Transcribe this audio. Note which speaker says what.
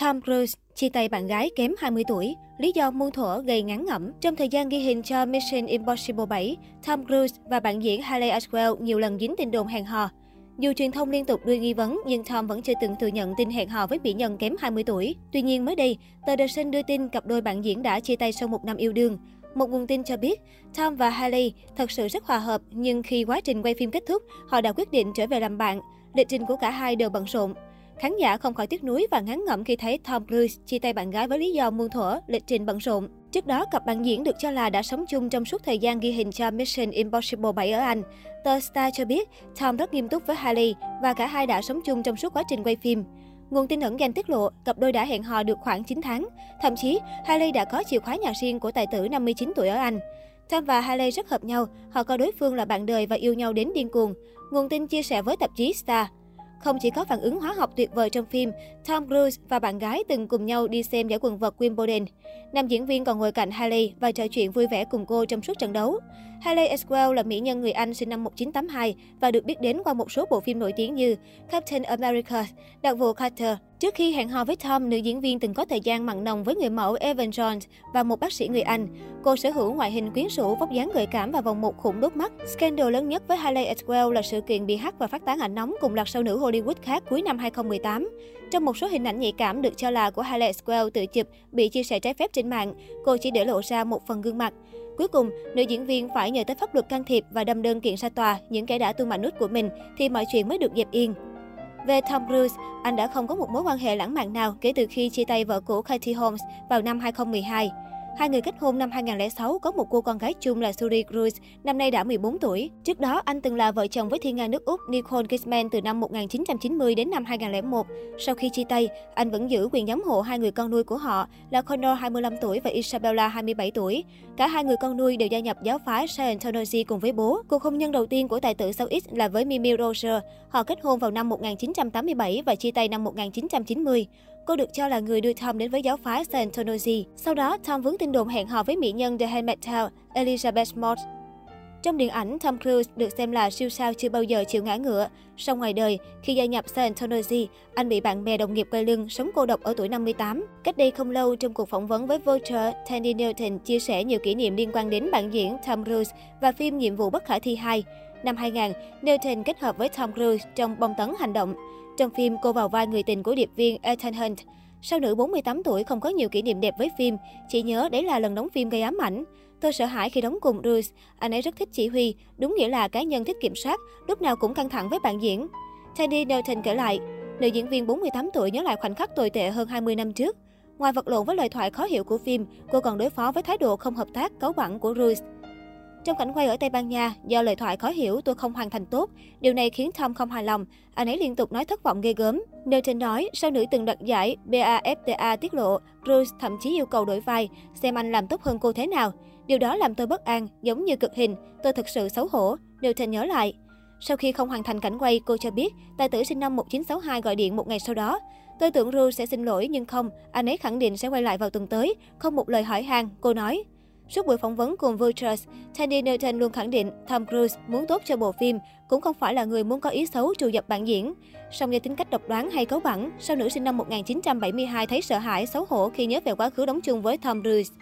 Speaker 1: Tom Cruise chia tay bạn gái kém 20 tuổi, lý do muôn thuở gây ngán ngẩm. Trong thời gian ghi hình cho Mission Impossible 7, Tom Cruise và bạn diễn Haley Atwell nhiều lần dính tin đồn hẹn hò. Dù truyền thông liên tục đưa nghi vấn, nhưng Tom vẫn chưa từng thừa nhận tin hẹn hò với mỹ nhân kém 20 tuổi. Tuy nhiên mới đây, tờ The Sun đưa tin cặp đôi bạn diễn đã chia tay sau một năm yêu đương. Một nguồn tin cho biết, Tom và Haley thật sự rất hòa hợp, nhưng khi quá trình quay phim kết thúc, họ đã quyết định trở về làm bạn. Lịch trình của cả hai đều bận rộn. Khán giả không khỏi tiếc nuối và ngán ngẩm khi thấy Tom Cruise chia tay bạn gái với lý do muôn thuở, lịch trình bận rộn. Trước đó, cặp bạn diễn được cho là đã sống chung trong suốt thời gian ghi hình cho Mission Impossible 7 ở Anh. Tờ Star cho biết, Tom rất nghiêm túc với Hailey và cả hai đã sống chung trong suốt quá trình quay phim. Nguồn tin ẩn danh tiết lộ, cặp đôi đã hẹn hò được khoảng 9 tháng. Thậm chí, Hailey đã có chìa khóa nhà riêng của tài tử 59 tuổi ở Anh. Tom và Hailey rất hợp nhau, họ coi đối phương là bạn đời và yêu nhau đến điên cuồng. Nguồn tin chia sẻ với tạp chí Star. Không chỉ có phản ứng hóa học tuyệt vời trong phim, Tom Cruise và bạn gái từng cùng nhau đi xem giải quần vợt Wimbledon. Nam diễn viên còn ngồi cạnh Hailey và trò chuyện vui vẻ cùng cô trong suốt trận đấu. Hailey Aswell là mỹ nhân người Anh sinh năm 1982 và được biết đến qua một số bộ phim nổi tiếng như Captain America, Đặc vụ Carter. Trước khi hẹn hò với Tom, nữ diễn viên từng có thời gian mặn nồng với người mẫu Evan Jones và một bác sĩ người Anh. Cô sở hữu ngoại hình quyến rũ, vóc dáng gợi cảm và vòng một khủng đốt mắt. Scandal lớn nhất với Hailey Atwell là sự kiện bị hack và phát tán ảnh nóng cùng loạt sao nữ Hollywood khác cuối năm 2018. Trong một số hình ảnh nhạy cảm được cho là của Hailey Atwell tự chụp bị chia sẻ trái phép trên mạng, cô chỉ để lộ ra một phần gương mặt. Cuối cùng, nữ diễn viên phải nhờ tới pháp luật can thiệp và đâm đơn kiện ra tòa những kẻ đã tung mạng nút của mình thì mọi chuyện mới được dẹp yên. Về Tom Cruise, anh đã không có một mối quan hệ lãng mạn nào kể từ khi chia tay vợ cũ Katie Holmes vào năm 2012. Hai người kết hôn năm 2006, có một cô con gái chung là Suri Cruz, năm nay đã 14 tuổi. Trước đó, anh từng là vợ chồng với thiên nga nước Úc Nicole Kidman từ năm 1990 đến năm 2001. Sau khi chia tay, anh vẫn giữ quyền giám hộ hai người con nuôi của họ là Connor 25 tuổi và Isabella 27 tuổi. Cả hai người con nuôi đều gia nhập giáo phái Scientology cùng với bố. Cuộc hôn nhân đầu tiên của tài tử South X là với Mimi Roger. Họ kết hôn vào năm 1987 và chia tay năm 1990. Cô được cho là người đưa Tom đến với giáo phái Scientology. Sau đó, Tom vướng tin đồn hẹn hò với mỹ nhân The Handmaid's Tale, Elizabeth Moss. Trong điện ảnh, Tom Cruise được xem là siêu sao chưa bao giờ chịu ngã ngựa. Sau ngoài đời, khi gia nhập Scientology, anh bị bạn bè đồng nghiệp quay lưng, sống cô độc ở tuổi 58. Cách đây không lâu, trong cuộc phỏng vấn với Vulture, Tandy Newton chia sẻ nhiều kỷ niệm liên quan đến bạn diễn Tom Cruise và phim Nhiệm vụ bất khả thi 2. Năm 2000, Newton kết hợp với Tom Cruise trong bông tấn hành động. Trong phim, cô vào vai người tình của điệp viên Ethan Hunt. Sao nữ 48 tuổi không có nhiều kỷ niệm đẹp với phim, chỉ nhớ đấy là lần đóng phim gây ám ảnh. Tôi sợ hãi khi đóng cùng Bruce, anh ấy rất thích chỉ huy, đúng nghĩa là cá nhân thích kiểm soát, lúc nào cũng căng thẳng với bạn diễn. Tandy Newton kể lại, nữ diễn viên 48 tuổi nhớ lại khoảnh khắc tồi tệ hơn 20 năm trước. Ngoài vật lộn với lời thoại khó hiểu của phim, cô còn đối phó với thái độ không hợp tác, cáu bẳn của Cruise. Trong cảnh quay ở Tây Ban Nha, do lời thoại khó hiểu tôi không hoàn thành tốt. Điều này khiến Tom không hài lòng. Anh ấy liên tục nói thất vọng ghê gớm. Nelton nói, sau nữ từng đoạt giải BAFTA tiết lộ, Bruce thậm chí yêu cầu đổi vai, xem anh làm tốt hơn cô thế nào. Điều đó làm tôi bất an, giống như cực hình. Tôi thực sự xấu hổ. Nelton nhớ lại. Sau khi không hoàn thành cảnh quay, cô cho biết tài tử sinh năm 1962 gọi điện một ngày sau đó. Tôi tưởng Bruce sẽ xin lỗi nhưng không, anh ấy khẳng định sẽ quay lại vào tuần tới, không một lời hỏi han, cô nói. Suốt buổi phỏng vấn cùng Vultures, Tandy Newton luôn khẳng định Tom Cruise muốn tốt cho bộ phim, cũng không phải là người muốn có ý xấu trù dập bạn diễn. Song do tính cách độc đoán hay cấu bẳn, sao nữ sinh năm 1972 thấy sợ hãi, xấu hổ khi nhớ về quá khứ đóng chung với Tom Cruise.